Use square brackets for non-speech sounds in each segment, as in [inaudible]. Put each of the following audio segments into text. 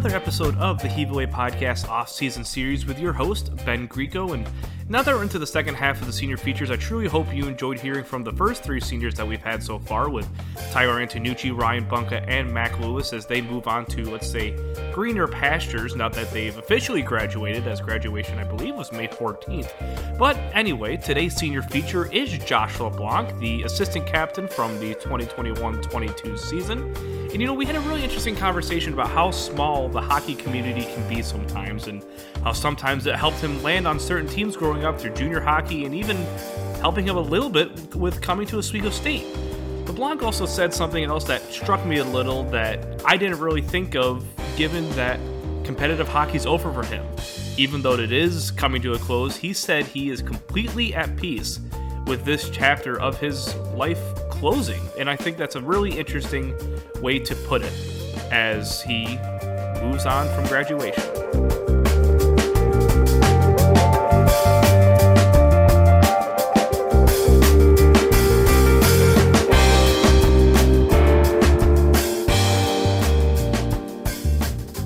another episode of the Heave Away Podcast off-season series with your host, Ben Greco. And now that we're into the second half of the senior features, I truly hope you enjoyed hearing from the first three seniors that we've had so far with Tyler Antonucci, Ryan Bunka, and Mac Lewis as they move on to, let's say, greener pastures now that they've officially graduated, as graduation, I believe, was May 14th. But anyway, today's senior feature is Josh LeBlanc, the assistant captain from the 2021-22 season. And you know, we had a really interesting conversation about how small the hockey community can be sometimes, and how sometimes it helped him land on certain teams growing up through junior hockey, and even helping him a little bit with coming to Oswego State. LeBlanc also said something else that struck me a little that I didn't really think of, given that competitive hockey's over for him. Even though it is coming to a close, he said he is completely at peace with this chapter of his life closing. And I think that's a really interesting way to put it as he moves on from graduation.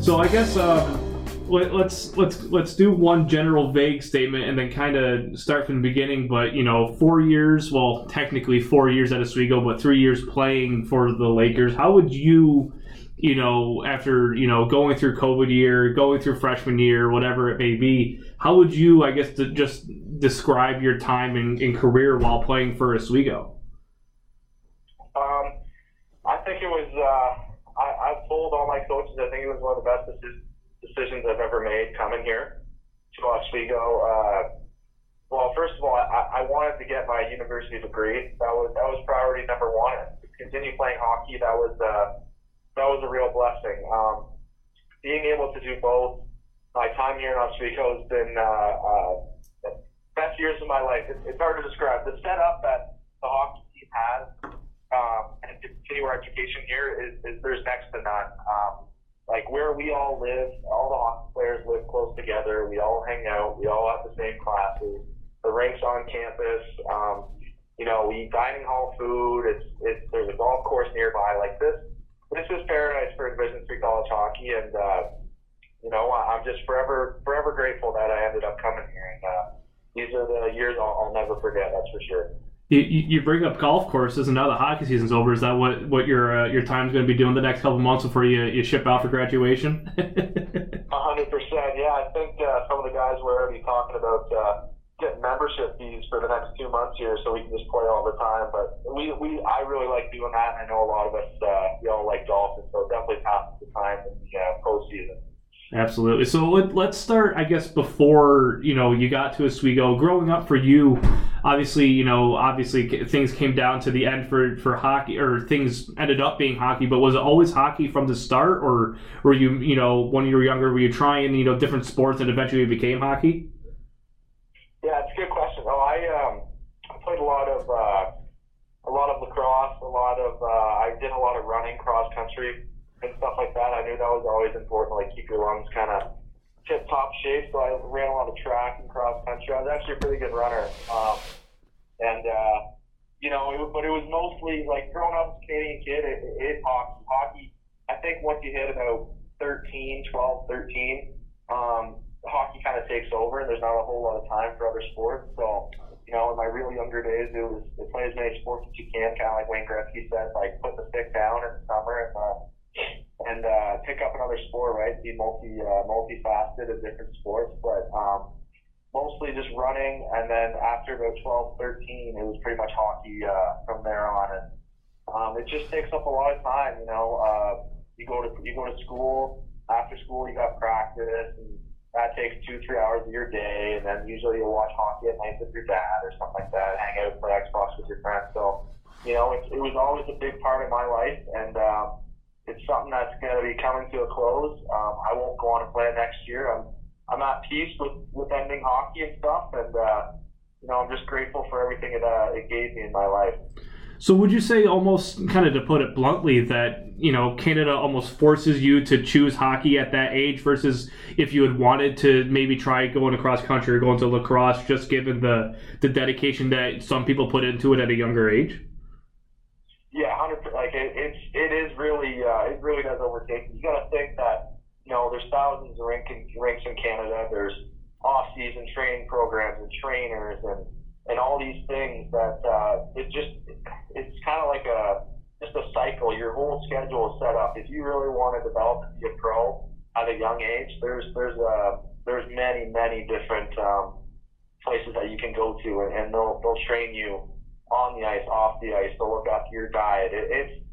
So I guess um, let, us let's let's do one general vague statement and then kind of start from the beginning. But you know, four years, well, technically four years at Oswego, but three years playing for the Lakers. How would you, you know, after you know going through COVID year, going through freshman year, whatever it may be, how would you, I guess, to just describe your time in, in career while playing for Oswego? Um, I think it was. Uh, I, I've told all my coaches I think it was one of the best decisions decisions I've ever made coming here to Oswego. Uh, well, first of all, I, I wanted to get my university degree. That was that was priority number one. To continue playing hockey, that was uh, that was a real blessing. Um, being able to do both, my time here in Oswego has been uh, uh, best years of my life. It's, it's hard to describe. The setup that the hockey team has um, and to continue our education here is, is there's next to none. Um, like where we all live, all the hockey players live close together. We all hang out. We all have the same classes. The rinks on campus. Um, you know, we eat dining hall food. It's it's there's a golf course nearby. Like this, this is paradise for Division three college hockey, and uh, you know, I'm just forever forever grateful that I ended up coming here. And uh, these are the years I'll, I'll never forget. That's for sure. You, you bring up golf courses, and now the hockey season's over. Is that what, what your uh, your time's going to be doing the next couple months before you, you ship out for graduation? [laughs] Hundred percent. Yeah, I think uh, some of the guys were already talking about uh, getting membership fees for the next two months here, so we can just play all the time. But we, we I really like doing that, and I know a lot of us uh, we all like golf, and so it definitely passes the time in the uh, postseason. Absolutely. So let, let's start, I guess, before you know you got to Oswego. Growing up for you, obviously, you know, obviously things came down to the end for for hockey, or things ended up being hockey. But was it always hockey from the start, or were you, you know, when you were younger, were you trying, you know, different sports and eventually it became hockey? Yeah, it's a good question. Oh, I um, I played a lot of uh, a lot of lacrosse, a lot of uh, I did a lot of running, cross country and stuff like that. I knew that was always important, like keep your lungs kind of tip top shape. So I ran a lot of track and cross country. I was actually a pretty good runner. Um, and, uh, you know, it, but it was mostly like growing up as a Canadian kid, it, it, it hockey. hockey. I think once you hit about 13, 12, 13, um, hockey kind of takes over and there's not a whole lot of time for other sports. So, you know, in my real younger days, it was to play as many sports as you can, kind of like Wayne Gretzky said, like put the stick down in the summer and, uh, and uh, pick up another sport, right? Be multi uh, multifaceted of different sports, but um, mostly just running. And then after about 12, 13, it was pretty much hockey uh, from there on. And um, it just takes up a lot of time. You know, uh, you go to you go to school. After school, you got practice, and that takes two, three hours of your day. And then usually you'll watch hockey at night with your dad or something like that. Hang out, play Xbox with your friends. So, you know, it, it was always a big part of my life, and um, it's something that's going to be coming to a close. Um, I won't go on and play it next year. I'm I'm at peace with with ending hockey and stuff, and uh, you know I'm just grateful for everything it uh, it gave me in my life. So would you say almost kind of to put it bluntly that you know Canada almost forces you to choose hockey at that age versus if you had wanted to maybe try going across country or going to lacrosse just given the the dedication that some people put into it at a younger age? Yeah, hundred like it, it's it is really uh, it really does overtake. You got to think that you know, there's thousands of rink in, rinks in Canada. There's off-season training programs and trainers and and all these things that uh, it just it's kind of like a just a cycle. Your whole schedule is set up. If you really want to develop and be a pro at a young age, there's there's uh, there's many many different um, places that you can go to, and, and they'll they'll train you on the ice, off the ice. They'll look after your diet. It, it's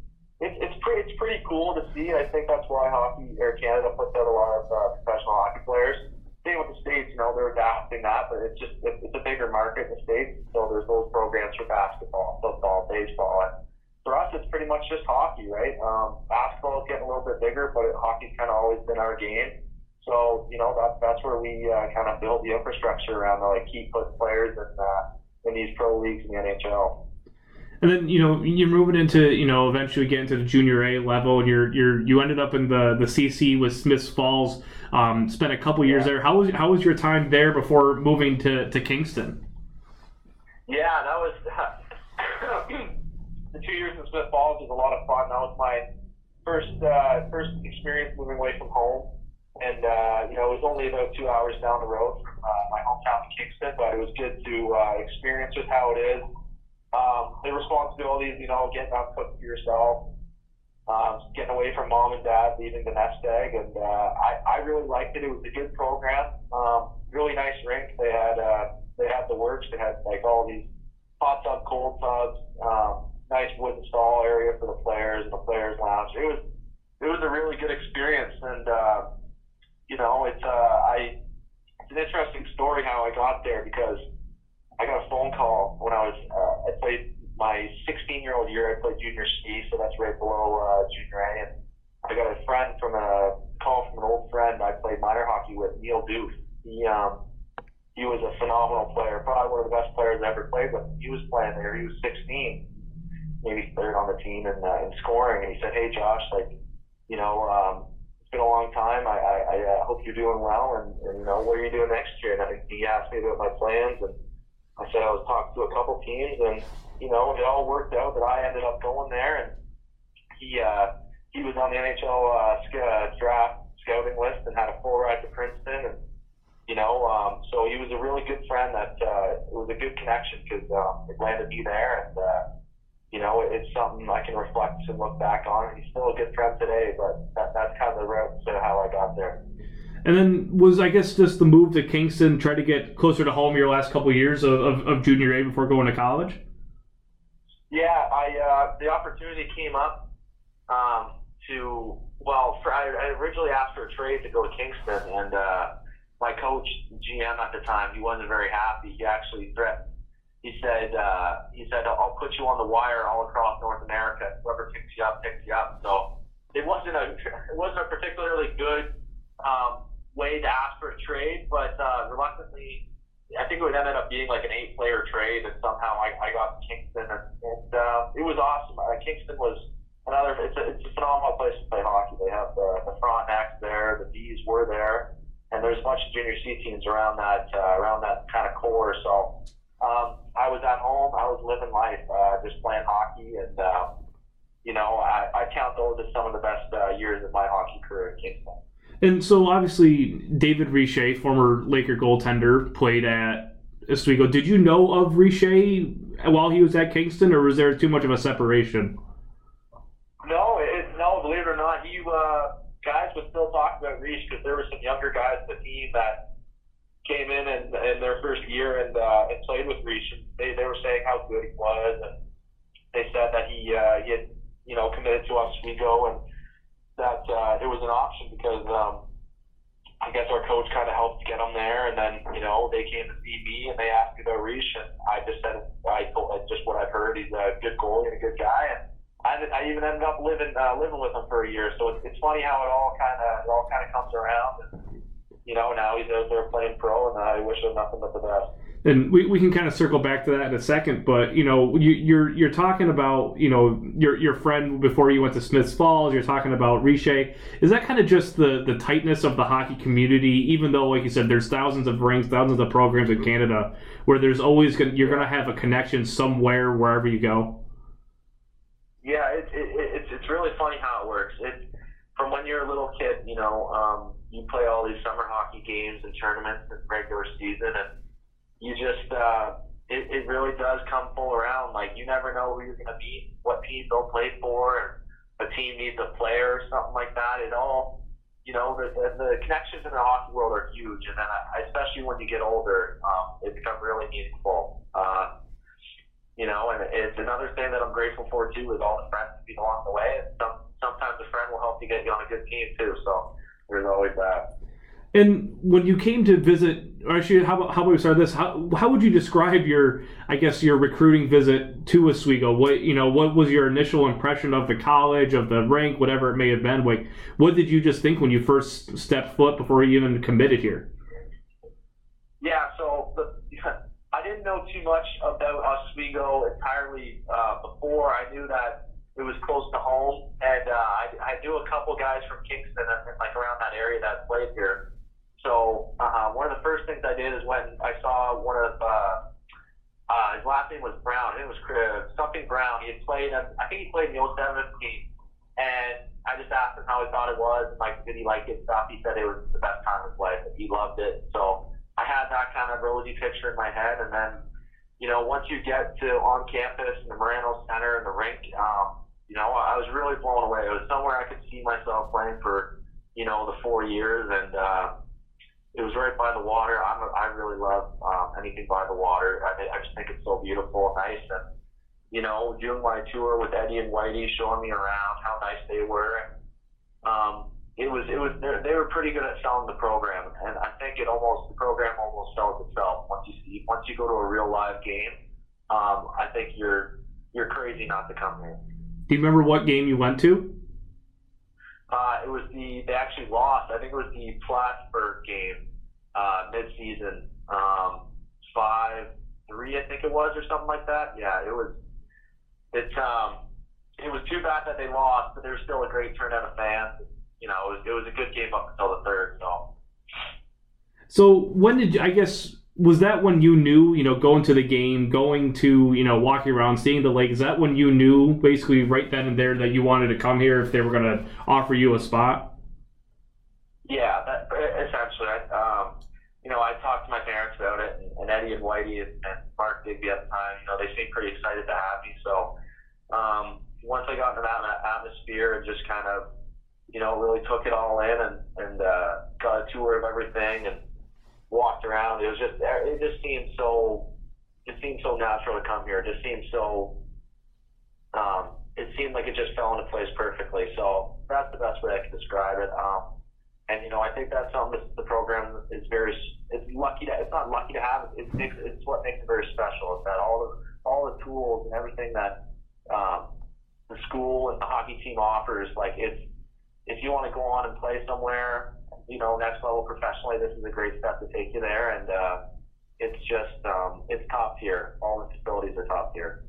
it's it's pretty it's pretty cool to see. I think that's why hockey or Canada puts out a lot of uh, professional hockey players same with the states, you know, they're adapting that, but it's just it's a bigger market in the states. So there's those programs for basketball, football, baseball, and for us, it's pretty much just hockey, right? Um, basketball is getting a little bit bigger, but hockey's kind of always been our game. So you know that's that's where we uh, kind of build the infrastructure around the like key players and uh, in these pro leagues in the NHL. And then you know you're moving into you know eventually get into the junior A level, and you're you're you ended up in the the CC with Smiths Falls. Um, spent a couple years yeah. there. How was how was your time there before moving to, to Kingston? Yeah, that was [laughs] the two years in Smith Falls was a lot of fun. That was my first uh, first experience moving away from home, and uh, you know it was only about two hours down the road from uh, my hometown of Kingston, but it was good to uh, experience just how it is um, the responsibilities, you know, getting up, cooking for yourself, um, getting away from mom and dad, leaving the nest egg, and uh, I, I really liked it. It was a good program, um, really nice rink. They had uh, they had the works. They had like all these hot tub, cold tubs, um, nice wooden stall area for the players and the players lounge. It was it was a really good experience, and uh, you know, it's uh, I it's an interesting story how I got there because I got a phone call when I was uh, I played my 16 year old year. I played junior ski, so that's right below uh, junior A. And I got a friend from a call from an old friend I played minor hockey with, Neil Doof. He um, he was a phenomenal player, probably one of the best players I ever played with. He was playing there. He was 16, maybe third on the team in, uh, in scoring. And he said, "Hey Josh, like, you know, um, it's been a long time. I, I, I hope you're doing well. And, and you know, what are you doing next year?" And I, he asked me about my plans and I said I was talking to a couple teams, and you know, it all worked out that I ended up going there, and he uh, he was on the NHL uh, sc- uh, draft scouting list and had a full ride to Princeton, and you know, um, so he was a really good friend. That uh, it was a good connection because um, it landed me there, and uh, you know, it's something I can reflect and look back on. He's still a good friend today, but that, that's kind of the route to how I got there. And then was I guess just the move to Kingston, try to get closer to home your last couple of years of, of, of, junior A before going to college. Yeah, I uh, the opportunity came up um, to well, for, I, I originally asked for a trade to go to Kingston, and uh, my coach GM at the time he wasn't very happy. He actually threatened. He said uh, he said I'll put you on the wire all across North America. Whoever picks you up, picks you up. So it wasn't a [laughs] it wasn't a particularly good um, way to ask for a trade, but uh, reluctantly, I think it would ended up being like an eight-player trade, and somehow I, I got Kingston, and, and uh, it was awesome. Uh, Kingston was another. It's a, it's a phenomenal place to play hockey. They have the, the Frontenacs there, the Bees were there, and there's a bunch of junior C teams around that uh, around that kind of core. So um, I was at home. I was living life, uh, just playing hockey, and uh, you know I, I count those as some of the best uh, years of my hockey career in Kingston. And so obviously David Richer, former Laker goaltender, played at Oswego. Did you know of Richer while he was at Kingston, or was there too much of a separation? No, it, no. Believe it or not, he uh, guys would still talk about Riche because there were some younger guys in the team that came in and in their first year and uh, and played with Riche. They they were saying how good he was, and they said that he uh, he had you know committed to Oswego and that uh, it was an option because um, I guess our coach kind of helped get them there, and then you know they came to see me and they asked me about Reach, and I just said I told just what I've heard. He's a good goalie and a good guy, and I, I even ended up living uh, living with him for a year. So it's, it's funny how it all kind of it all kind of comes around. And, you know, now he's out there playing pro, and I wish him nothing but the best and we, we can kind of circle back to that in a second but you know you, you're you're talking about you know your your friend before you went to smiths falls you're talking about riche. Is that kind of just the the tightness of the hockey community even though like you said there's thousands of rings thousands of programs in canada where there's always gonna, you're going to have a connection somewhere wherever you go? Yeah it, it, it's, it's really funny how it works. It, from when you're a little kid, you know, um, you play all these summer hockey games and tournaments and regular season, and you just uh, it, it really does come full around. Like you never know who you're going to meet, what team they'll play for, and a team needs a player or something like that. It all, you know, the, the, the connections in the hockey world are huge, and then I, especially when you get older, um, it becomes really meaningful. Uh, you know, and it's another thing that I'm grateful for too is all the friends you meet along the way. And some, sometimes a friend will help you get you on a good team too. So there's always that. And when you came to visit, or actually, how about how about we start this? How, how would you describe your, I guess, your recruiting visit to Oswego? What you know, what was your initial impression of the college, of the rank, whatever it may have been? Like, what did you just think when you first stepped foot before you even committed here? Yeah, so the, [laughs] I didn't know too much about Oswego entirely uh, before. I knew that it was close to home, and uh, I, I knew a couple guys from Kingston and like around that area that played here. So uh, one of the first things I did is when I saw one of uh, uh, his last name was Brown. It was uh, something Brown. He had played. I think he played in the 07 team, and I just asked him how he thought it was, and like did he like it stuff. He said it was the best time of his life. He loved it. So I had that kind of rosy picture in my head, and then you know once you get to on campus in the Marano Center and the rink, um, you know I was really blown away. It was somewhere I could see myself playing for you know the four years and. uh it was right by the water. I'm a, I really love um, anything by the water. I, I just think it's so beautiful, nice, and you know, doing my tour with Eddie and Whitey, showing me around how nice they were, um, it was it was they were pretty good at selling the program, and I think it almost the program almost sells itself once you see once you go to a real live game. Um, I think you're you're crazy not to come here. Do you remember what game you went to? It was the they actually lost. I think it was the Plattsburgh game, uh, mid-season, um, five three, I think it was, or something like that. Yeah, it was. It's um, it was too bad that they lost, but there was still a great turnout of fans. You know, it was, it was a good game up until the third. So. So when did you, I guess was that when you knew, you know, going to the game, going to, you know, walking around, seeing the lake? Is that when you knew, basically, right then and there, that you wanted to come here if they were going to offer you a spot? Yeah, that, essentially. I, um, you know, I talked to my parents about it, and, and Eddie and Whitey and, and Mark Digby at the time. You know, they seemed pretty excited to have me. So um, once I got into that atmosphere and just kind of, you know, really took it all in and and uh, got a tour of everything and walked around. It was just it just seemed so it seemed so natural to come here. It just seemed so um, it seemed like it just fell into place perfectly. So that's the best way I can describe it. Um, and you know, I think that's something that the program is very it's lucky to it's not lucky to have. It makes it's what makes it very special. Is that all the all the tools and everything that um, the school and the hockey team offers. Like it's if you want to go on and play somewhere you know, next level professionally, this is a great step to take you there. And uh, it's just, um, it's top tier. All the facilities are top tier.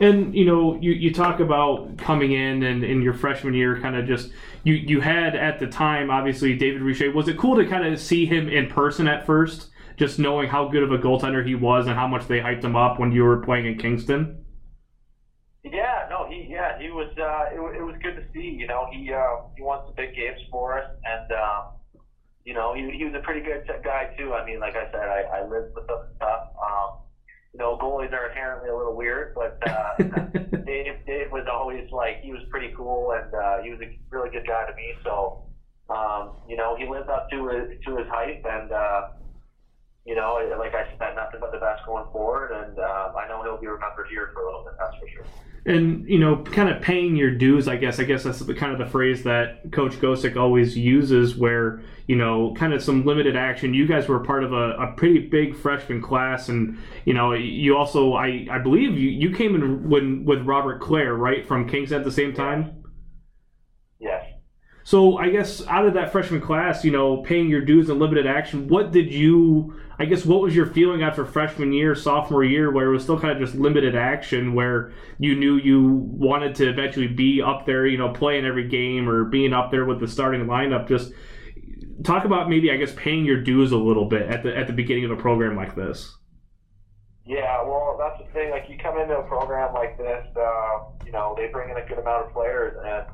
And you know, you, you talk about coming in and in your freshman year, kind of just you you had at the time, obviously David Richer. Was it cool to kind of see him in person at first, just knowing how good of a goaltender he was and how much they hyped him up when you were playing in Kingston? Yeah, no, he yeah he was. Uh, it, it was good to see. You know, he uh, he won some big games for us, and um, you know, he, he was a pretty good guy too. I mean, like I said, I, I lived with him and stuff. Um, you know, goalies are inherently a little weird, but uh, [laughs] Dave, Dave was always like he was pretty cool, and uh, he was a really good guy to me. So, um, you know, he lived up to his to his hype, and uh, you know, like I said, nothing but the best going forward, and uh, I know he'll be remembered here for a little bit. That's for sure and you know kind of paying your dues i guess i guess that's kind of the phrase that coach Gosek always uses where you know kind of some limited action you guys were part of a, a pretty big freshman class and you know you also i i believe you you came in when with robert claire right from kings at the same time so I guess out of that freshman class, you know, paying your dues and limited action, what did you? I guess what was your feeling after freshman year, sophomore year, where it was still kind of just limited action, where you knew you wanted to eventually be up there, you know, playing every game or being up there with the starting lineup. Just talk about maybe I guess paying your dues a little bit at the at the beginning of a program like this. Yeah, well, that's the thing. Like you come into a program like this, uh, you know, they bring in a good amount of players and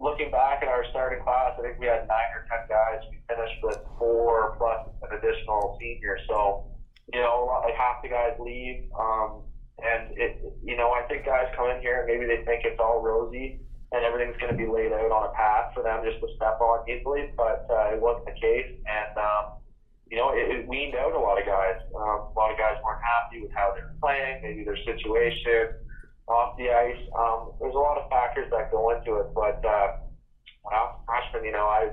looking back at our starting class, I think we had nine or ten guys. We finished with four plus an additional senior. So, you know, like half the guys leave. Um, and it, you know, I think guys come in here and maybe they think it's all rosy and everything's going to be laid out on a path for them just to step on easily, but uh, it wasn't the case. And um, you know, it, it weaned out a lot of guys. Um, a lot of guys weren't happy with how they were playing, maybe their situation off the ice. Um, there's a lot of factors that go into it, but uh, when I was a freshman, you know, I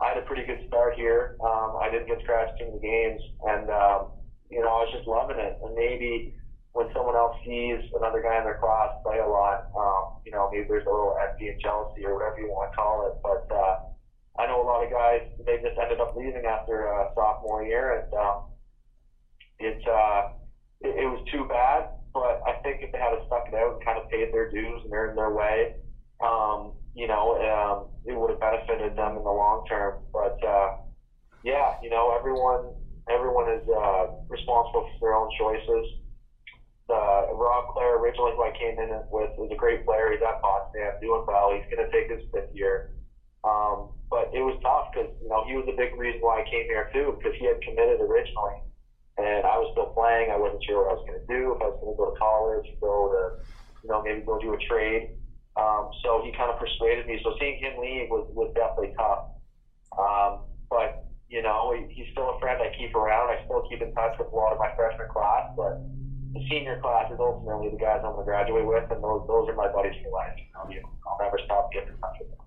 I had a pretty good start here. Um, I didn't get scratched in the games, and um, you know, I was just loving it. And maybe when someone else sees another guy in their class play a lot, um, you know, maybe there's a little envy and jealousy or whatever you want to call it. But uh, I know a lot of guys they just ended up leaving after uh, sophomore year, and um, it, uh, it it was too bad but I think if they had stuck it out and kind of paid their dues and earned their way, um, you know, um, it would have benefited them in the long term. But uh, yeah, you know, everyone everyone is uh, responsible for their own choices. Uh, Rob Clare, originally who I came in with, is a great player. He's at Potsdam, doing well. He's going to take his fifth year. Um, but it was tough because you know he was a big reason why I came here too because he had committed originally and I was still playing. I wasn't sure what I was going to do, if I was going to go to college, go to, you know, maybe go do a trade. Um, so he kind of persuaded me. So seeing him leave was, was definitely tough. Um, but, you know, he, he's still a friend I keep around. I still keep in touch with a lot of my freshman class, but the senior class is ultimately the guys I'm going to graduate with, and those, those are my buddies for life. You know, I'll never stop getting in touch with them.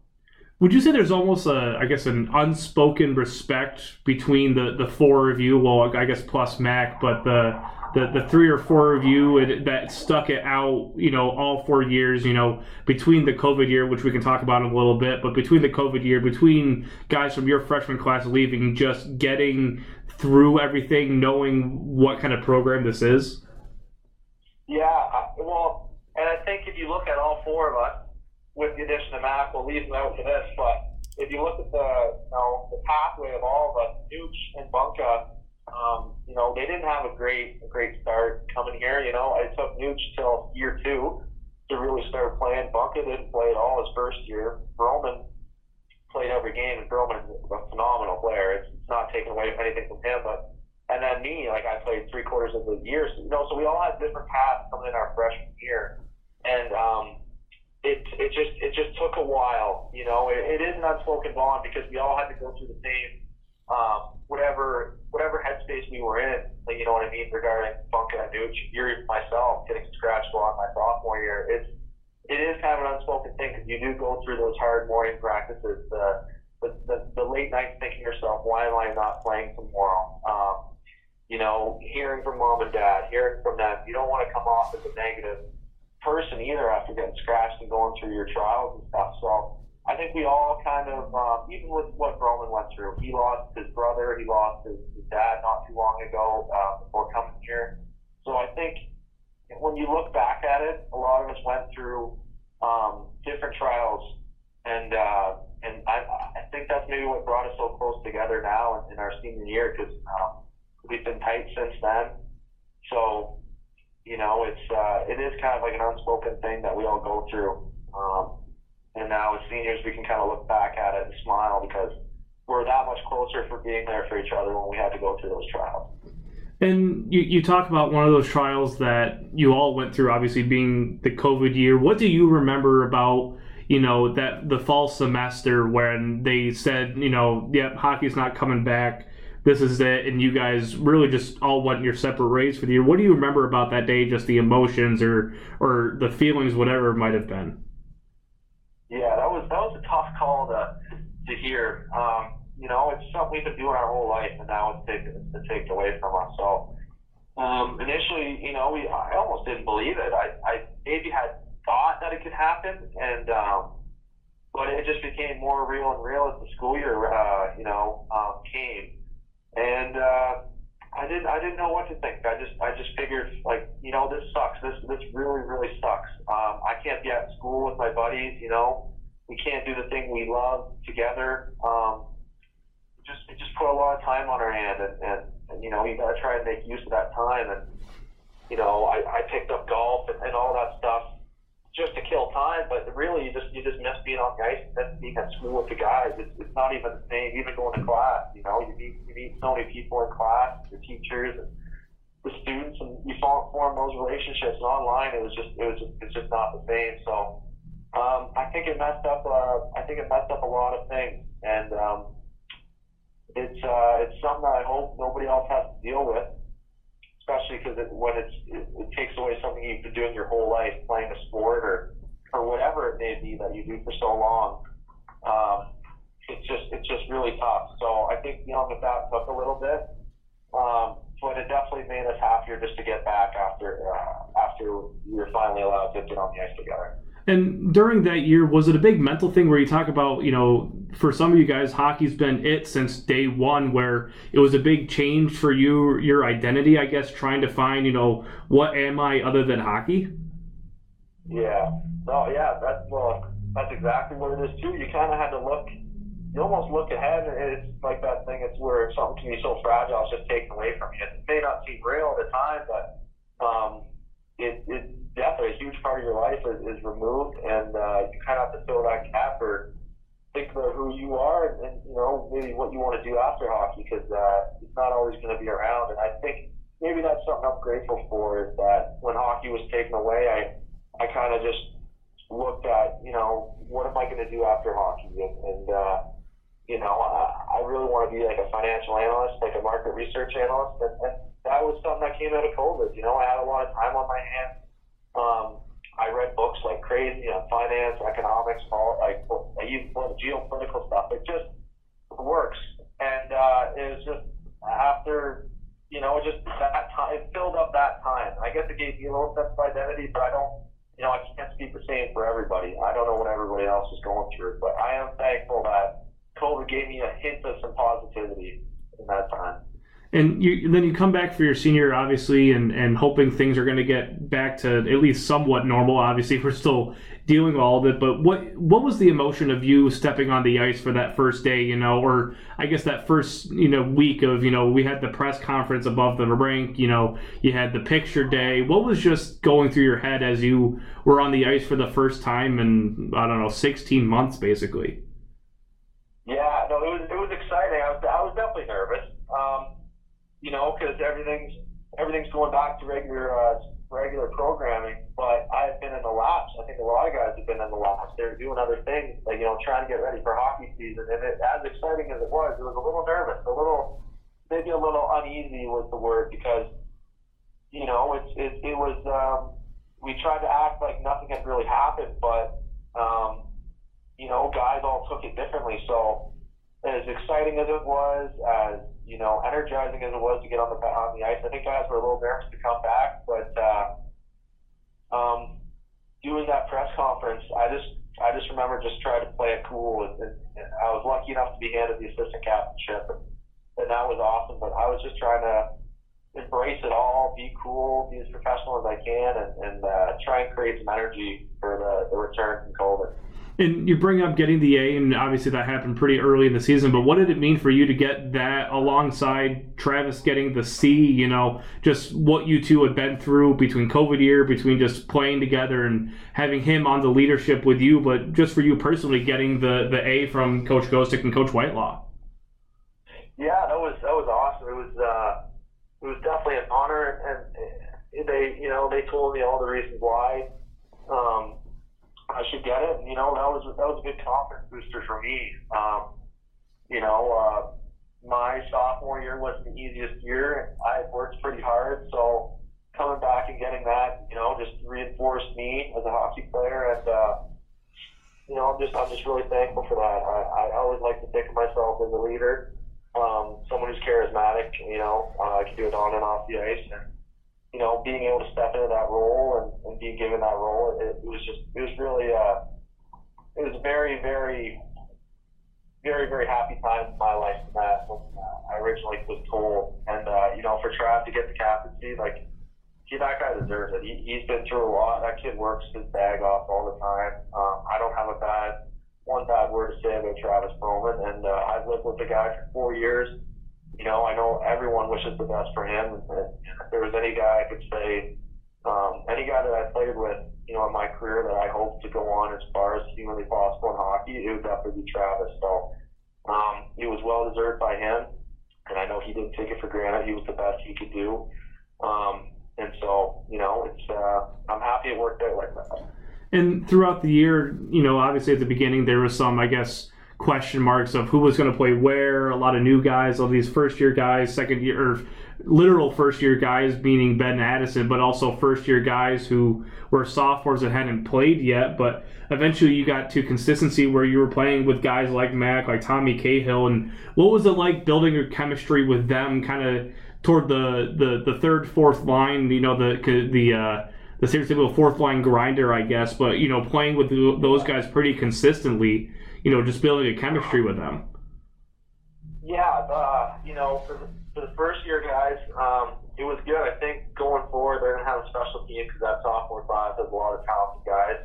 Would you say there's almost a, I guess, an unspoken respect between the, the four of you? Well, I guess plus Mac, but the the, the three or four of you that stuck it out, you know, all four years, you know, between the COVID year, which we can talk about in a little bit, but between the COVID year, between guys from your freshman class leaving, just getting through everything, knowing what kind of program this is? Yeah, well, and I think if you look at all four of us, with the addition of Mac, we'll leave them out for this. But if you look at the you know the pathway of all of us, Nooch and Bunka, um, you know they didn't have a great a great start coming here. You know, it took Nooch till year two to really start playing. Bunka didn't play at all his first year. Broman played every game, and Broman is a phenomenal player. It's, it's not taking away anything from him, but and then me, like I played three quarters of the year. So, you know, so we all had different paths coming in our freshman year, and um, it it just it just took a while. You know, it, it is an unspoken bond because we all had to go through the same um, whatever whatever headspace we were in. Like, you know what I mean regarding Bunka and Nooch. You're myself getting scratched a lot my sophomore year. It's it is kind of an unspoken thing because you do go through those hard morning practices. The, the, the, the late nights thinking to yourself, why am I not playing tomorrow? Um, you know, hearing from mom and dad, hearing from them. You don't want to come off as a negative person either after getting scratched and going through your trials and stuff. So I think we all kind of, um, even with what Broman went through, he lost his brother, he lost his, his dad not too long ago uh, before coming here. So I think when you look back at it, a lot of us went through um, different trials, and uh, and I, I think that's maybe what brought us so close together now in, in our senior year because um, we've been tight since then. So you know, it's uh, it is kind of like an unspoken thing that we all go through. Um, and now as seniors, we can kind of look back at it and smile because we're that much closer for being there for each other when we had to go through those trials. And you, you talk about one of those trials that you all went through, obviously being the COVID year. What do you remember about, you know, that the fall semester when they said, you know, yep, hockey's not coming back this is it, and you guys really just all went your separate ways for the year. What do you remember about that day? Just the emotions or or the feelings, whatever it might have been. Yeah, that was that was a tough call to to hear. Um, you know, it's something we've been doing our whole life, and now it's taken it's taken away from us. So um, initially, you know, we I almost didn't believe it. I, I maybe had thought that it could happen, and um, but it just became more real and real as the school year, uh, you know, um, came and uh, I didn't I didn't know what to think. I just I just figured like you know this sucks. This this really really sucks. Um, I can't be at school with my buddies. You know, we can't do the thing we love together. Um, just it just put a lot of time on our hand, and, and, and you know you got to try and make use of that time. And you know I, I picked up golf and, and all that stuff just to kill time but really you just you just miss being on the ice, miss being at school with the guys. It's, it's not even the same. Even going to class, you know, you meet you meet so many people in class, your teachers and the students, and you form, form those relationships. And online, it was just it was just, it's just not the same. So um, I think it messed up. Uh, I think it messed up a lot of things, and um, it's uh, it's something that I hope nobody else has to deal with especially because it, when it's it, it takes away something you've been doing your whole life, playing a sport or or whatever it may be that you do for so long. Um, it's just it's just really tough. So I think dealing with that took a little bit, um, but it definitely made us happier just to get back after uh, after we were finally allowed to get on the ice together. And during that year, was it a big mental thing where you talk about, you know, for some of you guys, hockey's been it since day one, where it was a big change for you, your identity, I guess, trying to find, you know, what am I other than hockey? Yeah. No, yeah, that's well, that's exactly what it is too. You kind of had to look. You almost look ahead, and it's like that thing. It's where something can be so fragile, it's just taken away from you. It may not seem real at the time, but um, it, it definitely a huge part of your life is, is removed, and uh, you kind of have to fill that gap or think about who you are and, and you know maybe what you want to do after hockey because uh, it's not always going to be around. And I think maybe that's something I'm grateful for is that when hockey was taken away, I I kind of just looked at you know what am I going to do after hockey and, and uh, you know I, I really want to be like a financial analyst, like a market research analyst, and, and that was something that came out of COVID. You know, I had a lot of time on my hands um, I read books like crazy on finance, economics, all like even geopolitical stuff. It just works, and uh, it was just after you know just that time. It filled up that time. I guess it gave me a little sense of identity, but I don't. You know, I can't speak the same for everybody. I don't know what everybody else is going through, but I am thankful that COVID gave me a hint of some positivity in that time and you, then you come back for your senior, obviously, and, and hoping things are going to get back to at least somewhat normal. Obviously, we're still dealing with all of it, but what what was the emotion of you stepping on the ice for that first day? You know, or I guess that first you know week of you know we had the press conference above the rink. You know, you had the picture day. What was just going through your head as you were on the ice for the first time in I don't know 16 months, basically? Yeah, no, it was it was exciting. I was I was definitely nervous. You know, because everything's everything's going back to regular uh, regular programming. But I've been in the laps. I think a lot of guys have been in the laps. They're doing other things, like you know, trying to get ready for hockey season. And it, as exciting as it was, it was a little nervous, a little maybe a little uneasy was the word because you know it's it, it was um, we tried to act like nothing had really happened, but um, you know guys all took it differently. So as exciting as it was, as you know, energizing as it was to get on the on the ice, I think guys were a little nervous to come back. But uh, um, doing that press conference, I just I just remember just trying to play it cool. And, and, I was lucky enough to be handed the assistant captainship, and, and that was awesome. But I was just trying to embrace it all, be cool, be as professional as I can, and, and uh, try and create some energy for the, the return from COVID. And you bring up getting the A, and obviously that happened pretty early in the season. But what did it mean for you to get that alongside Travis getting the C? You know, just what you two had been through between COVID year, between just playing together and having him on the leadership with you, but just for you personally getting the the A from Coach Gosek and Coach Whitelaw. Yeah, that was that was awesome. It was uh, it was definitely an honor, and they you know they told me all the reasons why. I should get it. And, you know, that was that was a good confidence booster for me. Um, you know, uh, my sophomore year wasn't the easiest year. I worked pretty hard, so coming back and getting that, you know, just reinforced me as a hockey player. And uh, you know, I'm just I'm just really thankful for that. I, I always like to think of myself as a leader, um, someone who's charismatic. You know, uh, I can do it on and off the ice. And, you know, being able to step into that role and, and being given that role, it, it was just, it was really, uh, it was very, very, very, very happy time in my life from that when uh, I originally was told. And, uh, you know, for Trav to get the captaincy, like, see, that guy deserves it. He, he's been through a lot. That kid works his bag off all the time. Um, I don't have a bad, one bad word to say about Travis Broman. And uh, I've lived with the guy for four years you know, I know everyone wishes the best for him. If there was any guy I could say, um, any guy that I played with, you know, in my career that I hope to go on as far as humanly possible in hockey, it would definitely be Travis. So um, it was well deserved by him, and I know he didn't take it for granted. He was the best he could do. Um, and so, you know, it's uh, I'm happy it worked out like that. And throughout the year, you know, obviously at the beginning there was some, I guess, question marks of who was going to play where. A lot of new guys, all these first year guys, second year, or literal first year guys, meaning Ben Addison, but also first year guys who were sophomores that hadn't played yet. But eventually you got to consistency where you were playing with guys like Mac, like Tommy Cahill. And what was it like building your chemistry with them kind of toward the, the, the third, fourth line, you know, the, the, uh, the stereotypical fourth line grinder, I guess, but you know, playing with those guys pretty consistently, you know, just building a chemistry with them. Yeah, uh, you know, for the, for the first year guys, um, it was good. I think going forward, they're gonna have a special team because that sophomore class has a lot of talented guys.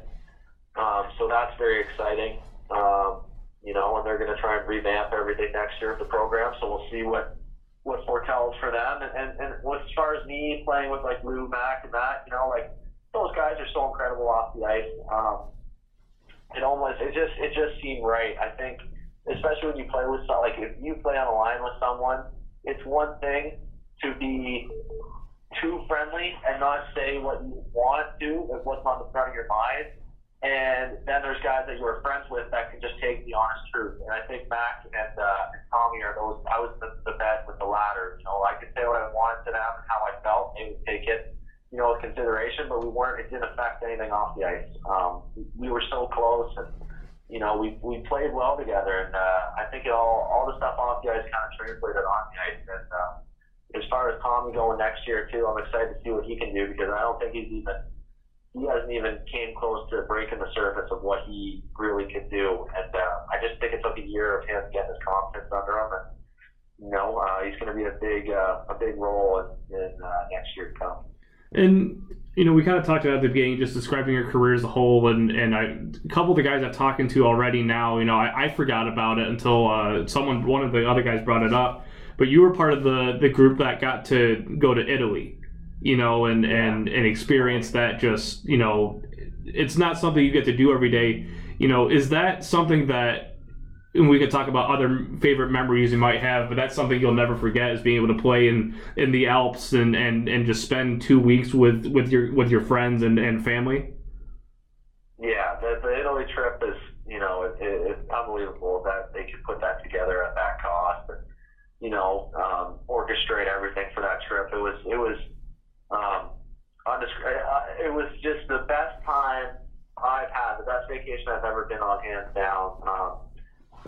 Um, so that's very exciting. Um, you know, and they're gonna try and revamp everything next year of the program. So we'll see what what foretells for them. And, and, and as far as me playing with like Lou Mac and that, you know, like those guys are so incredible off the ice. Um, it almost it just it just seemed right. I think, especially when you play with some, like if you play on a line with someone, it's one thing to be too friendly and not say what you want to, what's on the front of your mind. And then there's guys that you were friends with that can just take the honest truth. And I think Mac and, uh, and Tommy are those. I was the, the best with the latter. You know, I could say what I wanted to them and how I felt. They would take it you know, consideration, but we weren't. It didn't affect anything off the ice. Um, we were so close, and you know, we we played well together, and uh, I think it all all the stuff off the ice kind of translated on the ice. And uh, as far as Tommy going next year too, I'm excited to see what he can do because I don't think he's even he hasn't even came close to breaking the surface of what he really could do. And uh, I just think it took a year of him getting his confidence under him, and you know, uh, he's going to be a big uh, a big role in, in uh, next year to come. And you know, we kind of talked about at the beginning, just describing your career as a whole, and and I, a couple of the guys I'm talking to already now, you know, I, I forgot about it until uh, someone, one of the other guys, brought it up. But you were part of the the group that got to go to Italy, you know, and and and experience that. Just you know, it's not something you get to do every day. You know, is that something that and we could talk about other favorite memories you might have, but that's something you'll never forget is being able to play in, in the Alps and, and, and just spend two weeks with, with your with your friends and, and family. Yeah, the, the Italy trip is you know it, it, it's unbelievable that they could put that together at that cost and you know um, orchestrate everything for that trip. It was it was um, it was just the best time I've had, the best vacation I've ever been on, hands down. Um,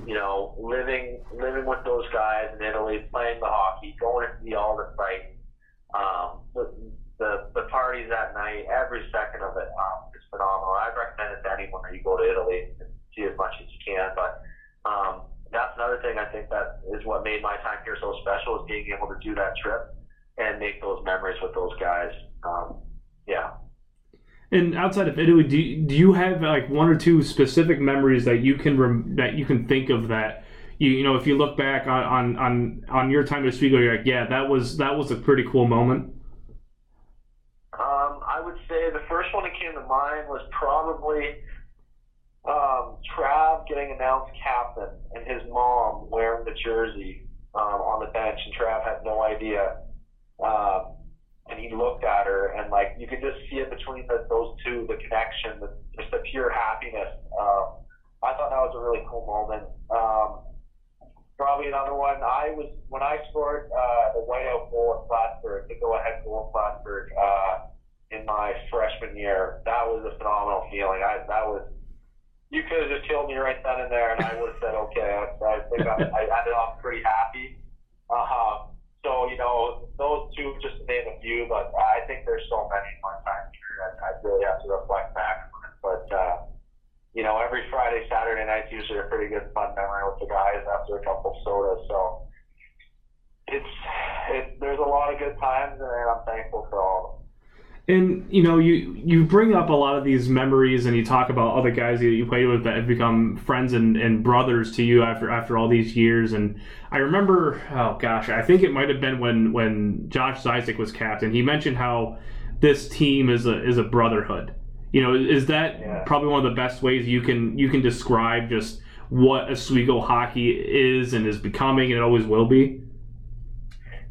you know, living living with those guys in Italy, playing the hockey, going to see all the sites, um, the, the the parties that night, every second of it um, is phenomenal. I'd recommend it to anyone that you go to Italy and see as much as you can. But um, that's another thing I think that is what made my time here so special is being able to do that trip and make those memories with those guys. Um. And outside of Italy, do you, do you have like one or two specific memories that you can rem- that you can think of that you you know if you look back on on on, on your time at Oswego, you're like, yeah, that was that was a pretty cool moment. Um, I would say the first one that came to mind was probably um, Trav getting announced captain and his mom wearing the jersey um, on the bench, and Trav had no idea. Um, and he looked at her, and like you could just see it between the, those two, the connection, the, just the pure happiness. Um, I thought that was a really cool moment. Um, probably another one. I was when I scored uh, the whiteout goal in Plattsburgh, the go-ahead goal in Plattsburgh uh, in my freshman year. That was a phenomenal feeling. I that was. You could have just killed me right then and there, and I would have said, okay. I, I think I, I ended up pretty happy. Uh, so, you know, those two, just to name a few, but I think there's so many in my time here. I, I really have to reflect back on it. But, uh, you know, every Friday, Saturday night's usually a pretty good fun memory with the guys after a couple sodas. So it's, it, there's a lot of good times, and I'm thankful for of and you know you you bring up a lot of these memories and you talk about other guys that you played with that have become friends and, and brothers to you after after all these years and i remember oh gosh i think it might have been when when josh Zysek was captain he mentioned how this team is a is a brotherhood You know, is that yeah. probably one of the best ways you can you can describe just what Oswego hockey is and is becoming, and it always will be?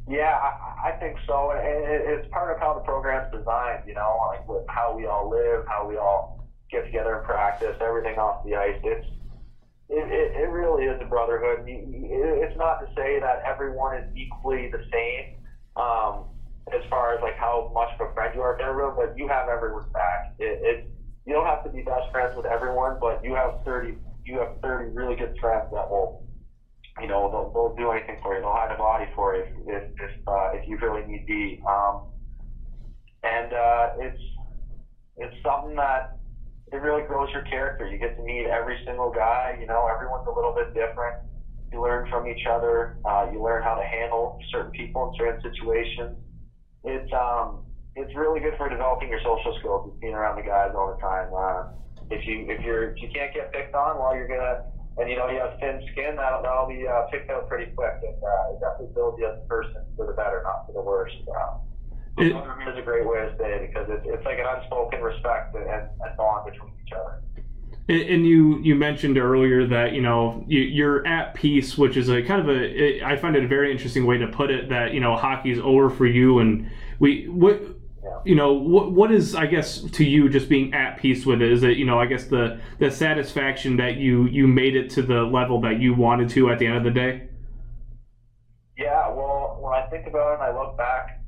Yeah, I, I think so. And it's part of how the program's designed, you know, like with how we all live, how we all get together and practice, everything off the ice. It's it, it, it really is a brotherhood. It's not to say that everyone is equally the same um, as far as like how much of a friend you are to everyone, but you have everyone's back. It, it you don't have to be best friends with everyone, but you have thirty you have thirty really good friends that will you know they'll, they'll do anything for you. They'll hide a body for you if if if, uh, if you really need be. Um, and uh, it's it's something that it really grows your character. You get to meet every single guy. You know, everyone's a little bit different. You learn from each other. Uh, you learn how to handle certain people in certain situations. It's um, it's really good for developing your social skills. Being around the guys all the time. Uh, if you if you're if you can't get picked on, well, you're gonna and you know you have thin skin. That'll that'll be uh, picked out pretty quick, and uh, it definitely builds you as a person for the better, not for the worse. Uh, it, is a great way to say it because it's, it's like an unspoken respect and, and bond between each other. And you you mentioned earlier that you know you, are at peace, which is a kind of a I find it a very interesting way to put it. That you know hockey's over for you, and we what yeah. you know what what is I guess to you just being at peace with it is it you know I guess the the satisfaction that you you made it to the level that you wanted to at the end of the day. Yeah, well, when I think about it, and I look back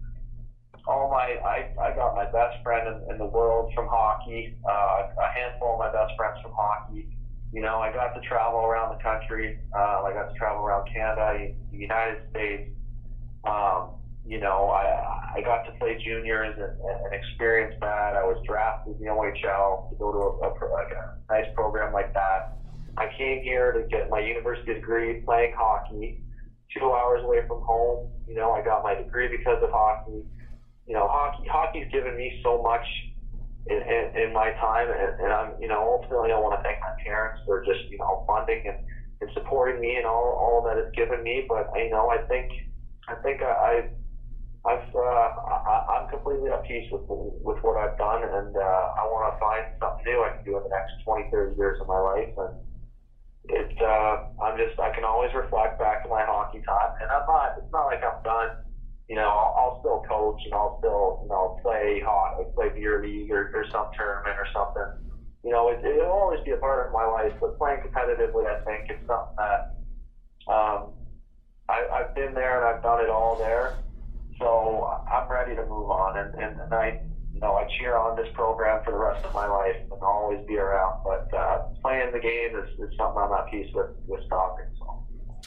all my I, I got my best friend in, in the world from hockey, uh, a handful of my best friends from hockey. You know, I got to travel around the country. Uh, I got to travel around Canada, the United States. Um, you know, I I got to play juniors and, and experience that. I was drafted in the OHL to go to a, a, a nice program like that. I came here to get my university degree playing hockey. Two hours away from home. You know, I got my degree because of hockey you know, hockey hockey's given me so much in, in, in my time, and, and I'm, you know, ultimately I want to thank my parents for just, you know, funding and, and supporting me and all, all that it's given me. But you know, I think, I think I, I've, uh, I, I'm completely at peace with with what I've done, and uh, I want to find something new I can do in the next 20, 30 years of my life, and it, uh, I'm just, I can always reflect back to my hockey time, and I'm not, it's not like I'm done you know, I'll, I'll still coach and I'll still, you know, play hot, like play beer league or, or some tournament or something. You know, it, it'll always be a part of my life, but playing competitively, I think, is something that um, I, I've been there and I've done it all there. So I'm ready to move on, and, and, and I, you know, I cheer on this program for the rest of my life and I'll always be around. But uh, playing the game is, is something I'm at peace with, with stopping. So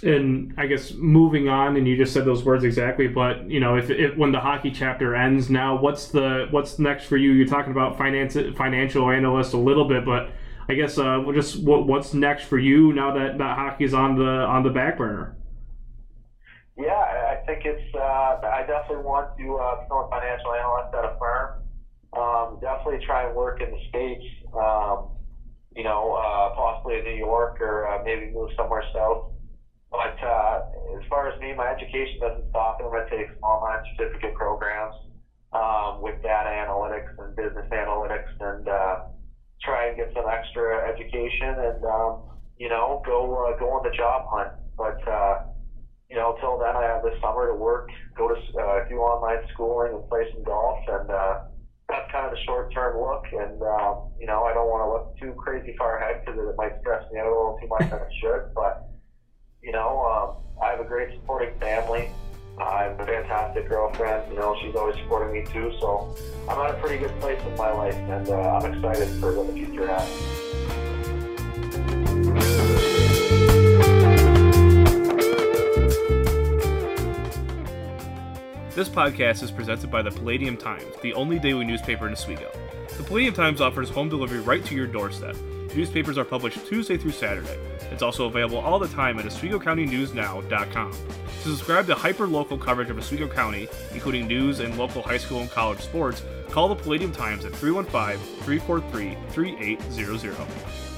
and I guess moving on, and you just said those words exactly. But you know, if, if when the hockey chapter ends now, what's the what's next for you? You're talking about finance financial analyst a little bit, but I guess uh, just what what's next for you now that that hockey's on the on the back burner. Yeah, think it's. Uh, I definitely want to uh, become a financial analyst at a firm. Um, definitely try and work in the states. Um, you know, uh, possibly in New York or uh, maybe move somewhere south. But uh, as far as me, my education doesn't stop. I'm going to take online certificate programs um, with data analytics and business analytics and uh, try and get some extra education and, um, you know, go uh, go on the job hunt. But, uh, you know, till then, I have this summer to work, go to uh, do online schooling and play some golf. And uh, that's kind of the short term look. And, um, you know, I don't want to look too crazy far ahead because it might stress me out a little too much than it should. [laughs] But, you know, um, I have a great supporting family. I have a fantastic girlfriend. You know, she's always supporting me too. So I'm at a pretty good place in my life, and uh, I'm excited for what the future has. This podcast is presented by the Palladium Times, the only daily newspaper in Oswego. The Palladium Times offers home delivery right to your doorstep. Newspapers are published Tuesday through Saturday. It's also available all the time at OswegoCountyNewsNow.com. To subscribe to hyper-local coverage of Oswego County, including news and local high school and college sports, call the Palladium Times at 315 343 3800.